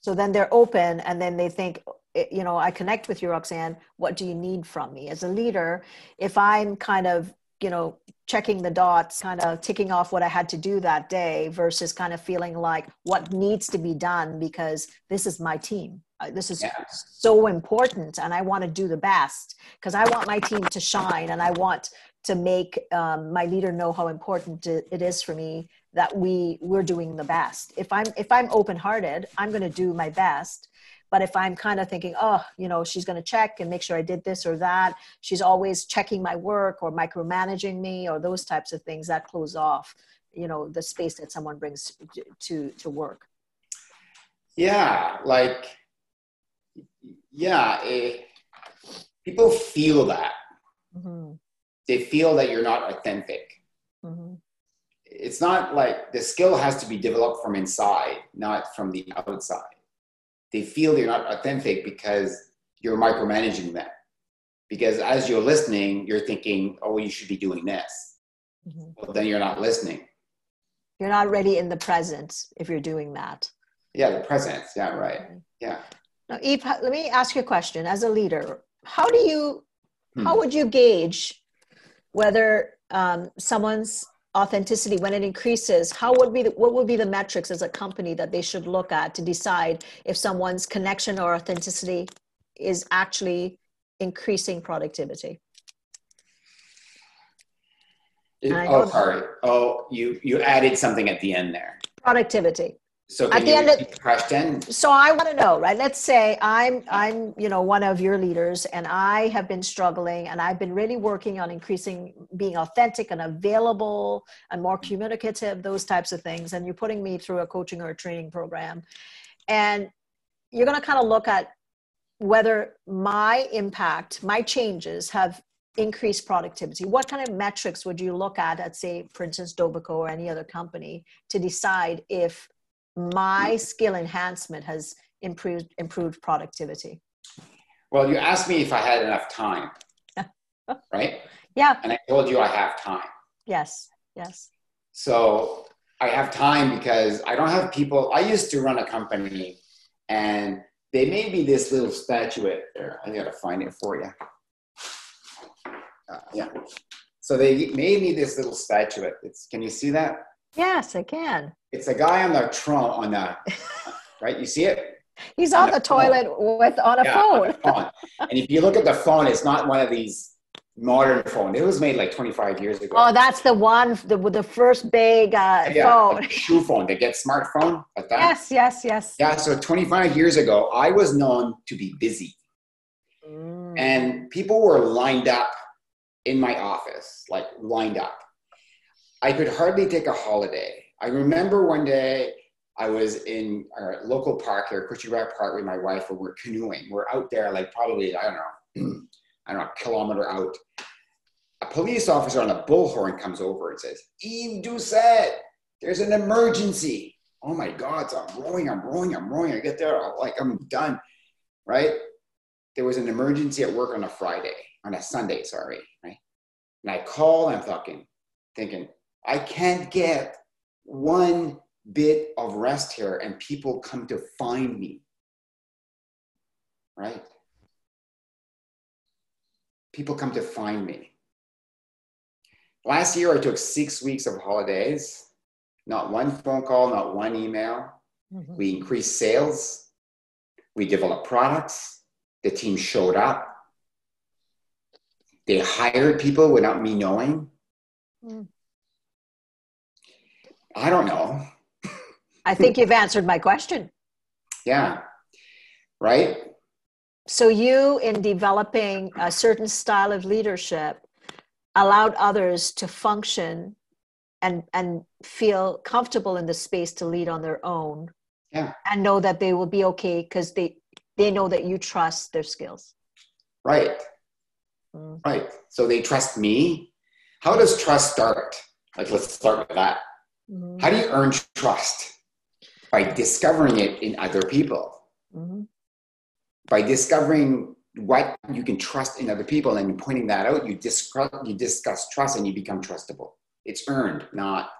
So then they're open, and then they think, you know, I connect with you, Roxanne. What do you need from me as a leader? If I'm kind of you know checking the dots kind of ticking off what i had to do that day versus kind of feeling like what needs to be done because this is my team uh, this is yeah. so important and i want to do the best because i want my team to shine and i want to make um, my leader know how important it is for me that we we're doing the best if i'm if i'm open hearted i'm going to do my best but if I'm kind of thinking, oh, you know, she's going to check and make sure I did this or that, she's always checking my work or micromanaging me or those types of things that close off, you know, the space that someone brings to to work. Yeah, like, yeah, it, people feel that. Mm-hmm. They feel that you're not authentic. Mm-hmm. It's not like the skill has to be developed from inside, not from the outside they feel they're not authentic because you're micromanaging them. Because as you're listening, you're thinking, oh, you should be doing this. Mm-hmm. Well, then you're not listening. You're not ready in the present if you're doing that. Yeah, the presence. Yeah, right. Yeah. Now, Yves, let me ask you a question. As a leader, how do you, hmm. how would you gauge whether um, someone's authenticity when it increases how would be the, what would be the metrics as a company that they should look at to decide if someone's connection or authenticity is actually increasing productivity? It, oh sorry. Oh you you added something at the end there. Productivity so at the end of the question? So i want to know right? Let's say i'm i'm you know one of your leaders and i have been struggling and i've been really working on increasing being authentic and available and more communicative those types of things and you're putting me through a coaching or a training program. And you're going to kind of look at whether my impact my changes have increased productivity. What kind of metrics would you look at at say for instance Dovico or any other company to decide if my skill enhancement has improved improved productivity. Well you asked me if i had enough time right? Yeah. And i told you i have time. Yes yes. So i have time because i don't have people. I used to run a company and they made me this little statuette there. I gotta find it for you uh, yeah. So they made me this little statuette it's can you see that Yes, I can. It's a guy on the trunk on the right. You see it? He's on, on the, the toilet with on a yeah, phone. On phone. and if you look at the phone, it's not one of these modern phone. It was made like 25 years ago. Oh, that's the one, the the first big uh, yeah, phone. shoe phone. They get smartphone like that. Yes, yes, yes. Yeah. So 25 years ago, I was known to be busy, mm. and people were lined up in my office, like lined up. I could hardly take a holiday. I remember one day I was in our local park here, Couture Park, with my wife, where we're canoeing. We're out there, like probably, I don't know, I don't know, a kilometer out. A police officer on a bullhorn comes over and says, Yves Doucet, there's an emergency. Oh my God, so I'm rowing, I'm rowing, I'm rowing. I get there, I'm like, I'm done, right? There was an emergency at work on a Friday, on a Sunday, sorry, right? And I call, I'm fucking thinking, I can't get one bit of rest here and people come to find me. Right? People come to find me. Last year, I took six weeks of holidays, not one phone call, not one email. Mm-hmm. We increased sales, we developed products, the team showed up. They hired people without me knowing. Mm. I don't know. I think you've answered my question. Yeah. Right? So, you, in developing a certain style of leadership, allowed others to function and and feel comfortable in the space to lead on their own yeah and know that they will be okay because they they know that you trust their skills right mm. right so they trust me how does trust start like let's start with that mm-hmm. how do you earn trust? By discovering it in other people. Mm-hmm. by discovering what you can trust in other people and pointing that out you discuss you discuss trust and you become trustable. It's earned not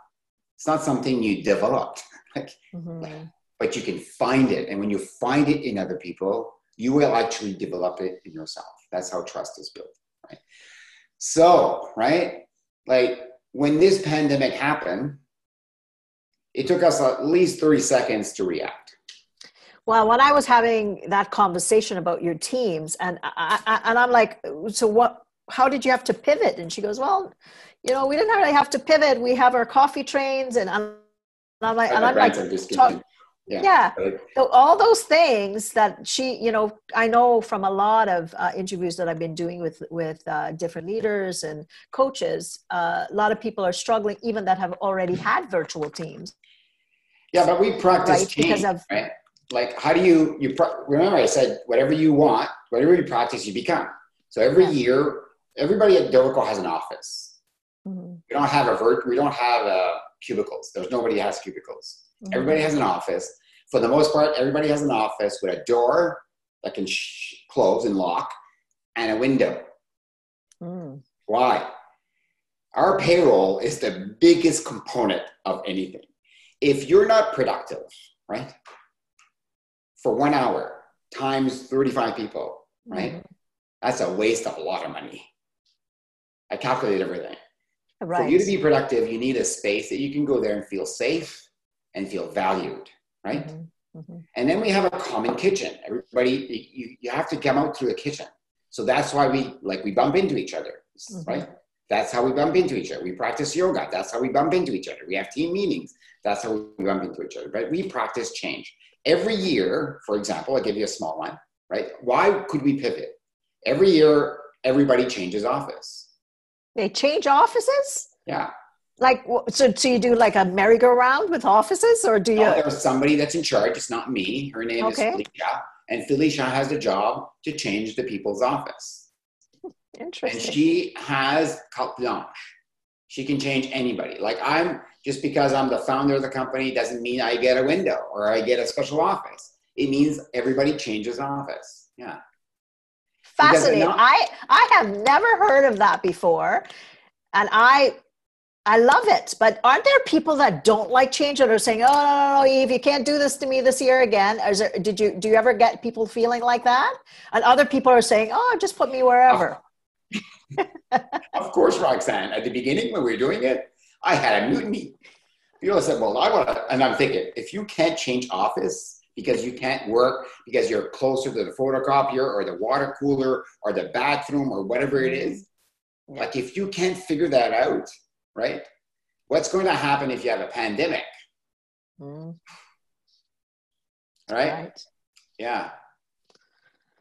it's not something you developed. Like mm-hmm. but you can find it. And when you find it in other people you will actually develop it in yourself. That's how trust is built right? So right? Like when this pandemic happened it took us at least 30 seconds to react well, when I was having that conversation about your teams, and I, I, and I'm like, so what? How did you have to pivot? And she goes, well, you know, we didn't really have to pivot. We have our coffee trains, and I'm, I'm like, and I'm like, talk, yeah. yeah. So all those things that she, you know, I know from a lot of uh, interviews that I've been doing with with uh, different leaders and coaches, uh, a lot of people are struggling, even that have already had virtual teams. Yeah, but we practice right? change, because of right? like how do you you remember I said whatever you want, whatever you practice, you become. So every yeah. year, everybody at Dovico has an office. Mm-hmm. We don't have a vert. We don't have uh, cubicles. There's nobody has cubicles. Mm-hmm. Everybody has an office. For the most part, everybody has an office with a door that can sh- close and lock, and a window. Mm. Why? Our payroll is the biggest component of anything. If you're not productive, right? for one hour times 35 people, right? Mm-hmm. That's a waste of a lot of money. I calculate everything. Right. For you to be productive, you need a space that you can go there and feel safe and feel valued, right? Mm-hmm. Mm-hmm. And then we have a common kitchen. Everybody, you, you have to come out through the kitchen. So that's why we like we bump into each other, mm-hmm. right? That's how we bump into each other. We practice yoga. That's how we bump into each other. We have team meetings. That's how we bump into each other. But we practice change every year, for example, I'll give you a small one, right? Why could we pivot? Every year, everybody changes office. They change offices? Yeah. Like, so, so you do like a merry-go-round with offices or do you? No, there's somebody that's in charge. It's not me. Her name okay. is Felicia. And Felicia has the job to change the people's office. Interesting. And she has carte blanche. She can change anybody. Like I'm, just because I'm the founder of the company doesn't mean I get a window or I get a special office. It means everybody changes office. Yeah. Fascinating. Not- I I have never heard of that before. And I I love it. But aren't there people that don't like change that are saying, "Oh no, no, no, Yves, you can't do this to me this year again"? Is there, did you do you ever get people feeling like that? And other people are saying, "Oh, just put me wherever." Oh, of course, Roxanne. At the beginning, when we were doing it, I had a mutiny. People said, well, I want to, and I'm thinking, if you can't change office because you can't work because you're closer to the photocopier or the water cooler or the bathroom or whatever it is, like if you can't figure that out, right? What's going to happen if you have a pandemic? Mm. Right? right? Yeah.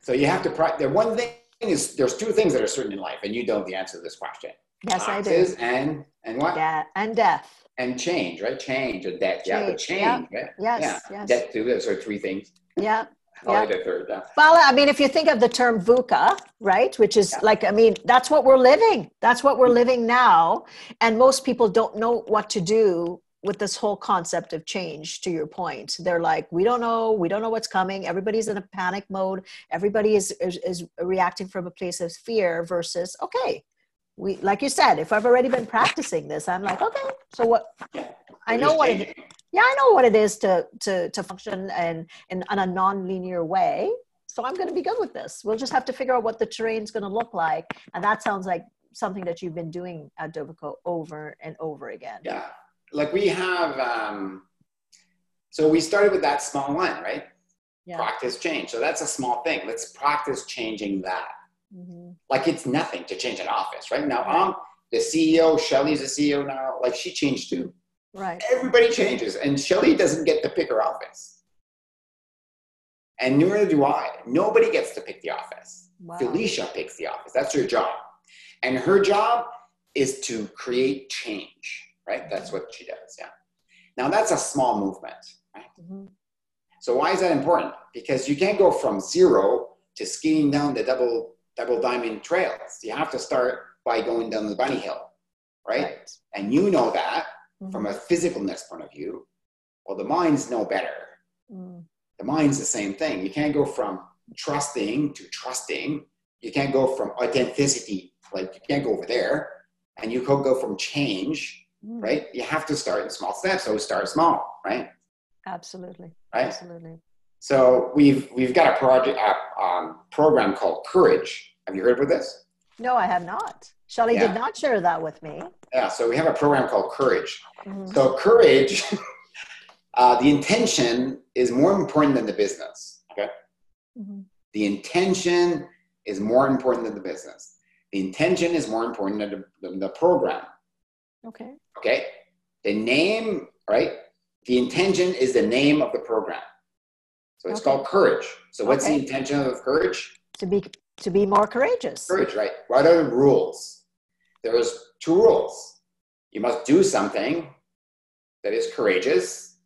So you have to, the one thing is, there's two things that are certain in life, and you know the answer to this question. Yes, I do. And and what? Yeah, and death. And change, right? Change and death. Change. Yeah, but change. Yeah. Right? Yes, yeah. yes. Death too. Those are three things. Yeah. yeah. third, yeah. Well, I mean, if you think of the term VUCA, right, which is yeah. like, I mean, that's what we're living. That's what we're mm-hmm. living now. And most people don't know what to do with this whole concept of change to your point. They're like we don't know. We don't know what's coming. Everybody's in a panic mode. Everybody is, is, is reacting from a place of fear versus okay we like you said if i've already been practicing this i'm like okay so what? I know what it yeah i know what it is to to to function and in, in a non-linear way. So i'm going to be good with this. We'll just have to figure out what the terrain's going to look like. And that sounds like something that you've been doing at Dovico over and over again. Yeah like we have um so we started with that small one right yeah. practice change so that's a small thing let's practice changing that Mm-hmm. Like it's nothing to change an office, right? Now I'm the CEO, Shelly's the CEO now. Like she changed too. Right. Everybody changes, and Shelly doesn't get to pick her office. And neither do I. Nobody gets to pick the office. Wow. Felicia picks the office. That's her job. And her job is to create change. Right? That's what she does. Yeah. Now that's a small movement, right? Mhm. So why is that important? Because you can't go from zero to skiing down the double double diamond trails. You have to start by going down the bunny hill, right? And you know that from a physicalness point of view. Well, the mind's no better. Mm. The mind's the same thing. You can't go from trusting to trusting. You can't go from authenticity, like you can't go over there. And you could go from change, Mm. right? You have to start in small steps. So start small, right? Absolutely. Right. Absolutely. So we've we've got a project a um, program called Courage. Have you heard of this? No, I have not. Shelley Yeah. did not share that with me. Yeah. So we have a program called Courage. Mhm. So courage, uh, the intention is more important than the business. Okay. Mhm. The intention is more important than the business. The intention is more important than the, than the program. Okay. Okay. The name, right? The intention is the name of the program. So it's Okay. called courage. So what's Okay. the intention of courage? To be to be more courageous. Courage, right? What are the rules? There's two rules. You must do something that is courageous,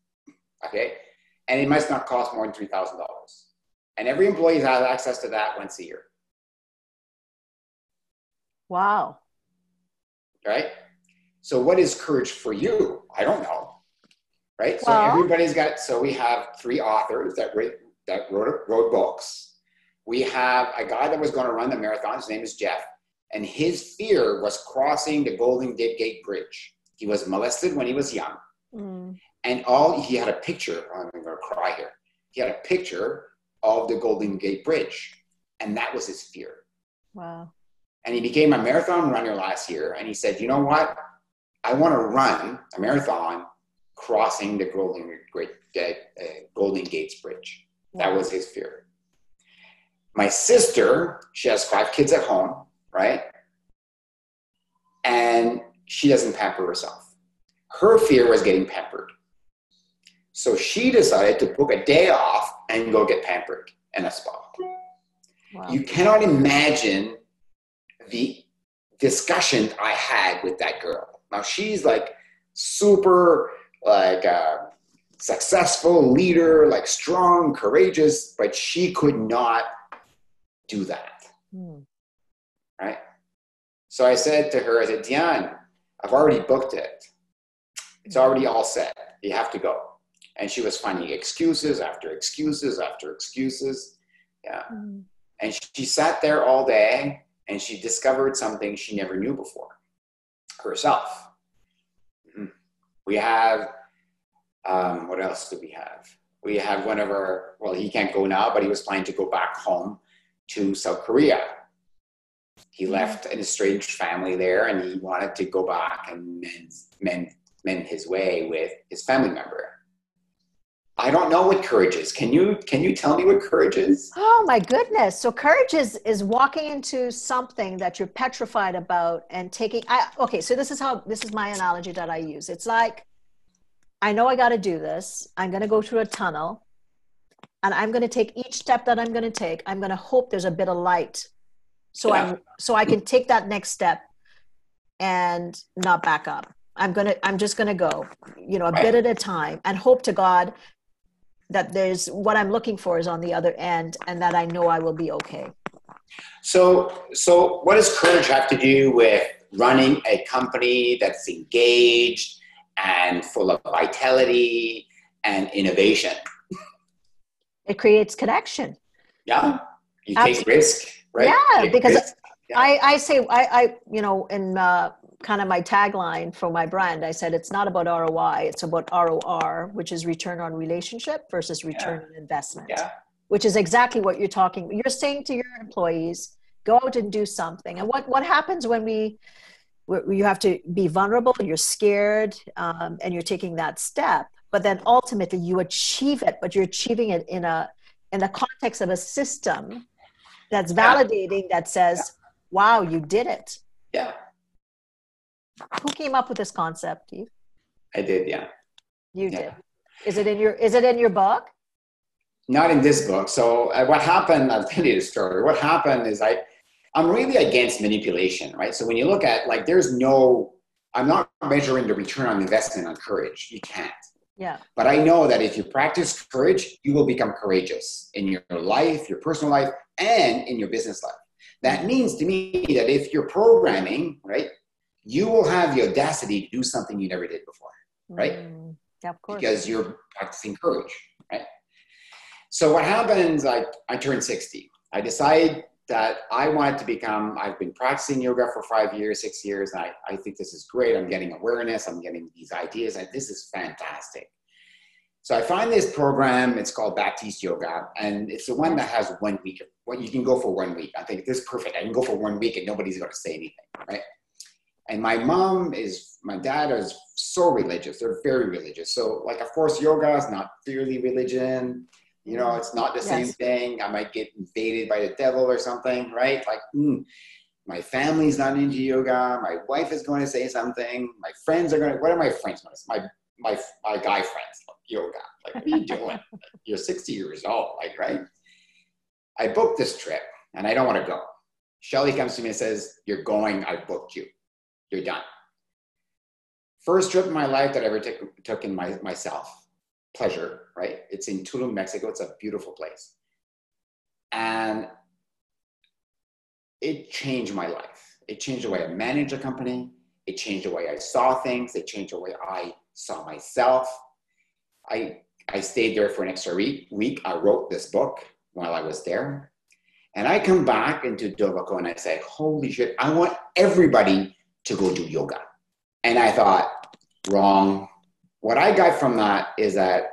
okay? And it must not cost more than three thousand dollars. And every employee has access to that once a year, Wow. right? So what is courage for you? I don't know, right? So everybody's got. So we have three authors that wrote that wrote, wrote books. We have a guy that was going to run the marathon. His name is Jeff, and his fear was crossing the Golden Gate Bridge. He was molested when he was young, Mm. and all he had a picture. I'm going to cry here. He had a picture of the Golden Gate Bridge, and that was his fear. Wow. and he became a marathon runner last year. And he said, "You know what? I want to run a marathon crossing the Golden Great uh, Golden Gates Bridge." That was his fear. My sister, she has five kids at home, right? And she doesn't pamper herself. Her fear was getting pampered. So she decided to book a day off and go get pampered in a spa. Wow. You cannot imagine the discussion I had with that girl. Now she's like super like uh, successful leader, like strong, courageous, but she could not do that, Mm. right? So I said to her, I said, Diane, I've already booked it. It's already all set. You have to go. And she was finding excuses after excuses after excuses. Yeah. Mm. And she sat there all day and she discovered something she never knew before herself. Mhm. We have, um, what else do we have? We have one of our, well, he can't go now, but he was planning to go back home to South Korea. He left an estranged family there and he wanted to go back and mend, mend, mend his way with his family member. I don't know what courage is. Can you can you tell me what courage is? Oh my goodness. So courage is is walking into something that you're petrified about and taking I okay, so this is how this is my analogy that I use. It's like I know I got to do this. I'm going to go through a tunnel and I'm going to take each step that I'm going to take. I'm going to hope there's a bit of light. So Yeah. I'm so I can take that next step and not back up. I'm going to I'm just going to go, you know, a Right. bit at a time and hope to God that there's what I'm looking for is on the other end and that I know I will be okay. So, so what does courage have to do with running a company that's engaged and full of vitality and innovation? It creates connection. Yeah, you Absolutely. take risk, right? Yeah, because. Yeah. I, I say, I, I, you know, in uh, kind of my tagline for my brand, I said it's not about ROI, it's about ROR, which is return on relationship versus return on investment, yeah, which is exactly what you're talking. You're saying to your employees, go out and do something. And what, what happens when we, you have to be vulnerable, you're scared, um, and you're taking that step, but then ultimately you achieve it, but you're achieving it in a, in the context of a system that's validating that says, wow, you did it. yeah, Who came up with this concept, Yves? I did. Yeah, You Yeah. did. Is it in your is it in your book? not in this book. So uh, what happened? I'll tell you the story. What happened is I, I'm really against manipulation, right? So when you look at like, there's no I'm not measuring the return on investment on courage. You can't. Yeah. But I know that if you practice courage, you will become courageous in your life, your personal life, and in your business life. That means to me that if you're programming, right, you will have the audacity to do something you never did before, right? Mm, yeah, of course. Because you're practicing courage, right? So what happens, I, I turned 60. I decide that I wanted to become, I've been practicing yoga for five years, six years. I, I think this is great. I'm getting awareness. I'm getting these ideas. And this is fantastic. So I find this program, it's called Baptiste Yoga, and it's the one that has one week. Well, you can go for one week. I think this is perfect. I can go for one week and nobody's going to say anything, right? And my mom is, my dad is so religious. They're very religious. So, like, of course, yoga is not purely religion. You know, it's not the yes. same thing. I might get invaded by the devil or something, right? Like, mm, my family's not into yoga. My wife is going to say something. My friends are going to, what are my friends going to say? My, my, my guy friends, like, yoga. Like, what are you doing? You're 60 years old, like, right? I booked this trip and I don't want to go. Shelly comes to me and says, You're going, I booked you you're done. First trip in my life that I ever took, took in my, myself. Pleasure, right? It's in Tulum, Mexico. It's a beautiful place. And it changed my life. It changed the way I managed a company. It changed the way I saw things. It changed the way I saw myself. I, I stayed there for an extra week. week. I wrote this book while I was there. And I come back into Dovico and I say, holy shit, I want everybody to go do yoga. And I thought, wrong. What I got from that is that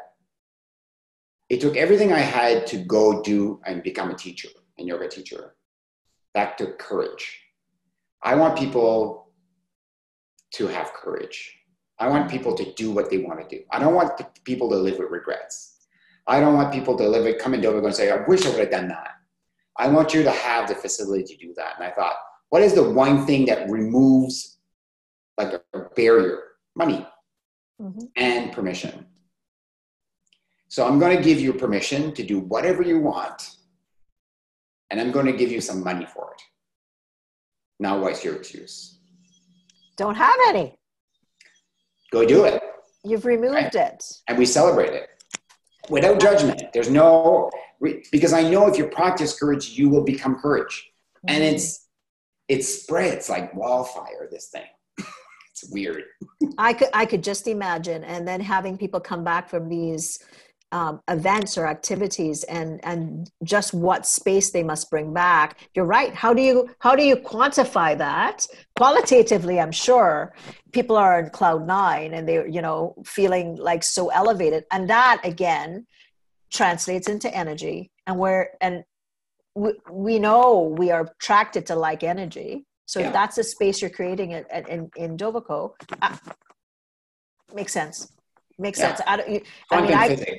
it took everything I had to go do and become a teacher, a yoga teacher. That took courage. I want people to have courage. I want people to do what they want to do. I don't want people to live with regrets. I don't want people to live it, come it and say, I wish I would have done that. I want you to have the facility to do that. And I thought, what is the one thing that removes like a barrier? Money mm-hmm. and permission. So I'm going to give you permission to do whatever you want, and I'm going to give you some money for it. Now, what's your excuse? Don't have any. Go do it. You've removed right? it. And we celebrate it without judgment. There's no, because I know if you practice courage, you will become courage. Mm-hmm. And it's it spreads like wildfire this thing. It's weird. I could i could just imagine and then having people come back from these um, events or activities and and just what space they must bring back. You're right. How do you how do you quantify that? Qualitatively i'm sure people are in cloud nine and they're you know feeling like so elevated. And that again translates into energy and where and we, we know we are attracted to like energy. So yeah. if that's the space you're creating at, at, in, in Dovico, uh, makes sense. Makes yeah. sense. I, don't, you, I mean, I,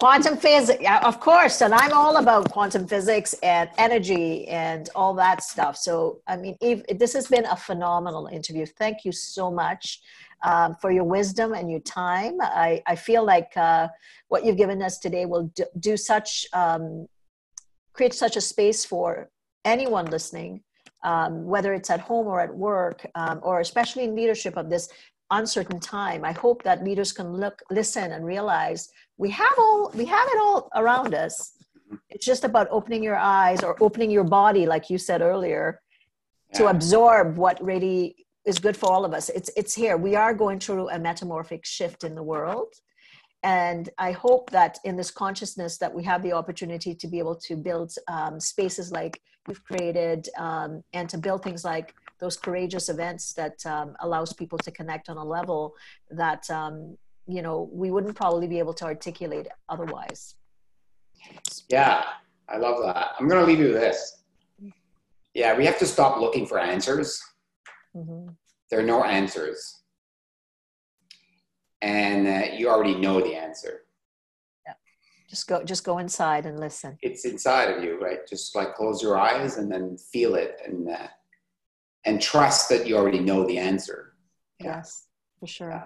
quantum physics, yeah, of course. And I'm all about quantum physics and energy and all that stuff. So, I mean, if, this has been a phenomenal interview. Thank you so much um, for your wisdom and your time. I, I feel like uh, what you've given us today will do, do such um, create such a space for anyone listening, um, whether it's at home or at work, um, or especially in leadership of this uncertain time. I hope that leaders can look, listen, and realize we have all we have it all around us. It's just about opening your eyes or opening your body, like you said earlier, yeah. to absorb what really is good for all of us. It's it's here. We are going through a metamorphic shift in the world and i hope that in this consciousness that we have the opportunity to be able to build um, spaces like you've created um, and to build things like those courageous events that um, allows people to connect on a level that um, you know we wouldn't probably be able to articulate otherwise. Yeah i love that. I'm going to leave you with this. Yeah we have to stop looking for answers. Mm-hmm. there are no answers and uh, you already know the answer. Yeah, just go, just go inside and listen. It's inside of you, right? Just like close your eyes and then feel it, and uh, and trust that you already know the answer. Yeah. Yes, for sure. Yeah.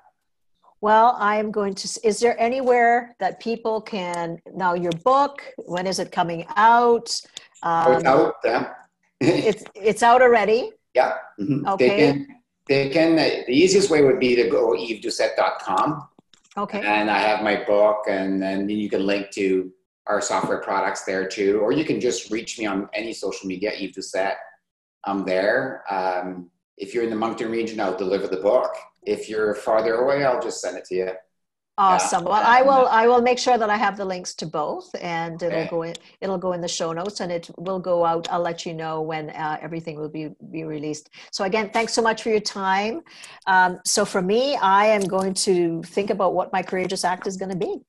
Well, I am going to. Is there anywhere that people can now? Your book. When is it coming out? Um, oh, it's um, out. Yeah. it's it's out already. Yeah. Mm-hmm. Okay. They can. The easiest way would be to go yvesdoucet.com. Okay. And I have my book, and then you can link to our software products there too, or you can just reach me on any social media, Yves Doucet. I'm there. Um, if you're in the Moncton region, I'll deliver the book. If you're farther away, I'll just send it to you. Awesome. Well, I will. I will make sure that I have the links to both, and it'll Okay. go in. It'll go in the show notes, and it will go out. I'll let you know when uh, everything will be be released. So again, thanks so much for your time. Um, so for me, I am going to think about what my courageous act is going to be.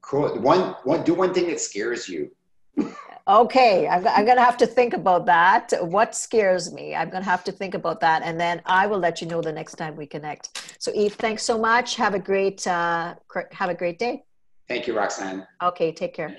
Cool. One, one, do one thing that scares you. Okay, I'm, I'm going to have to think about that. What scares me? I'm going to have to think about that, and then I will let you know the next time we connect. So Yves, thanks so much. Have a great uh, have a great day. Thank you, Roxanne. Okay, take care.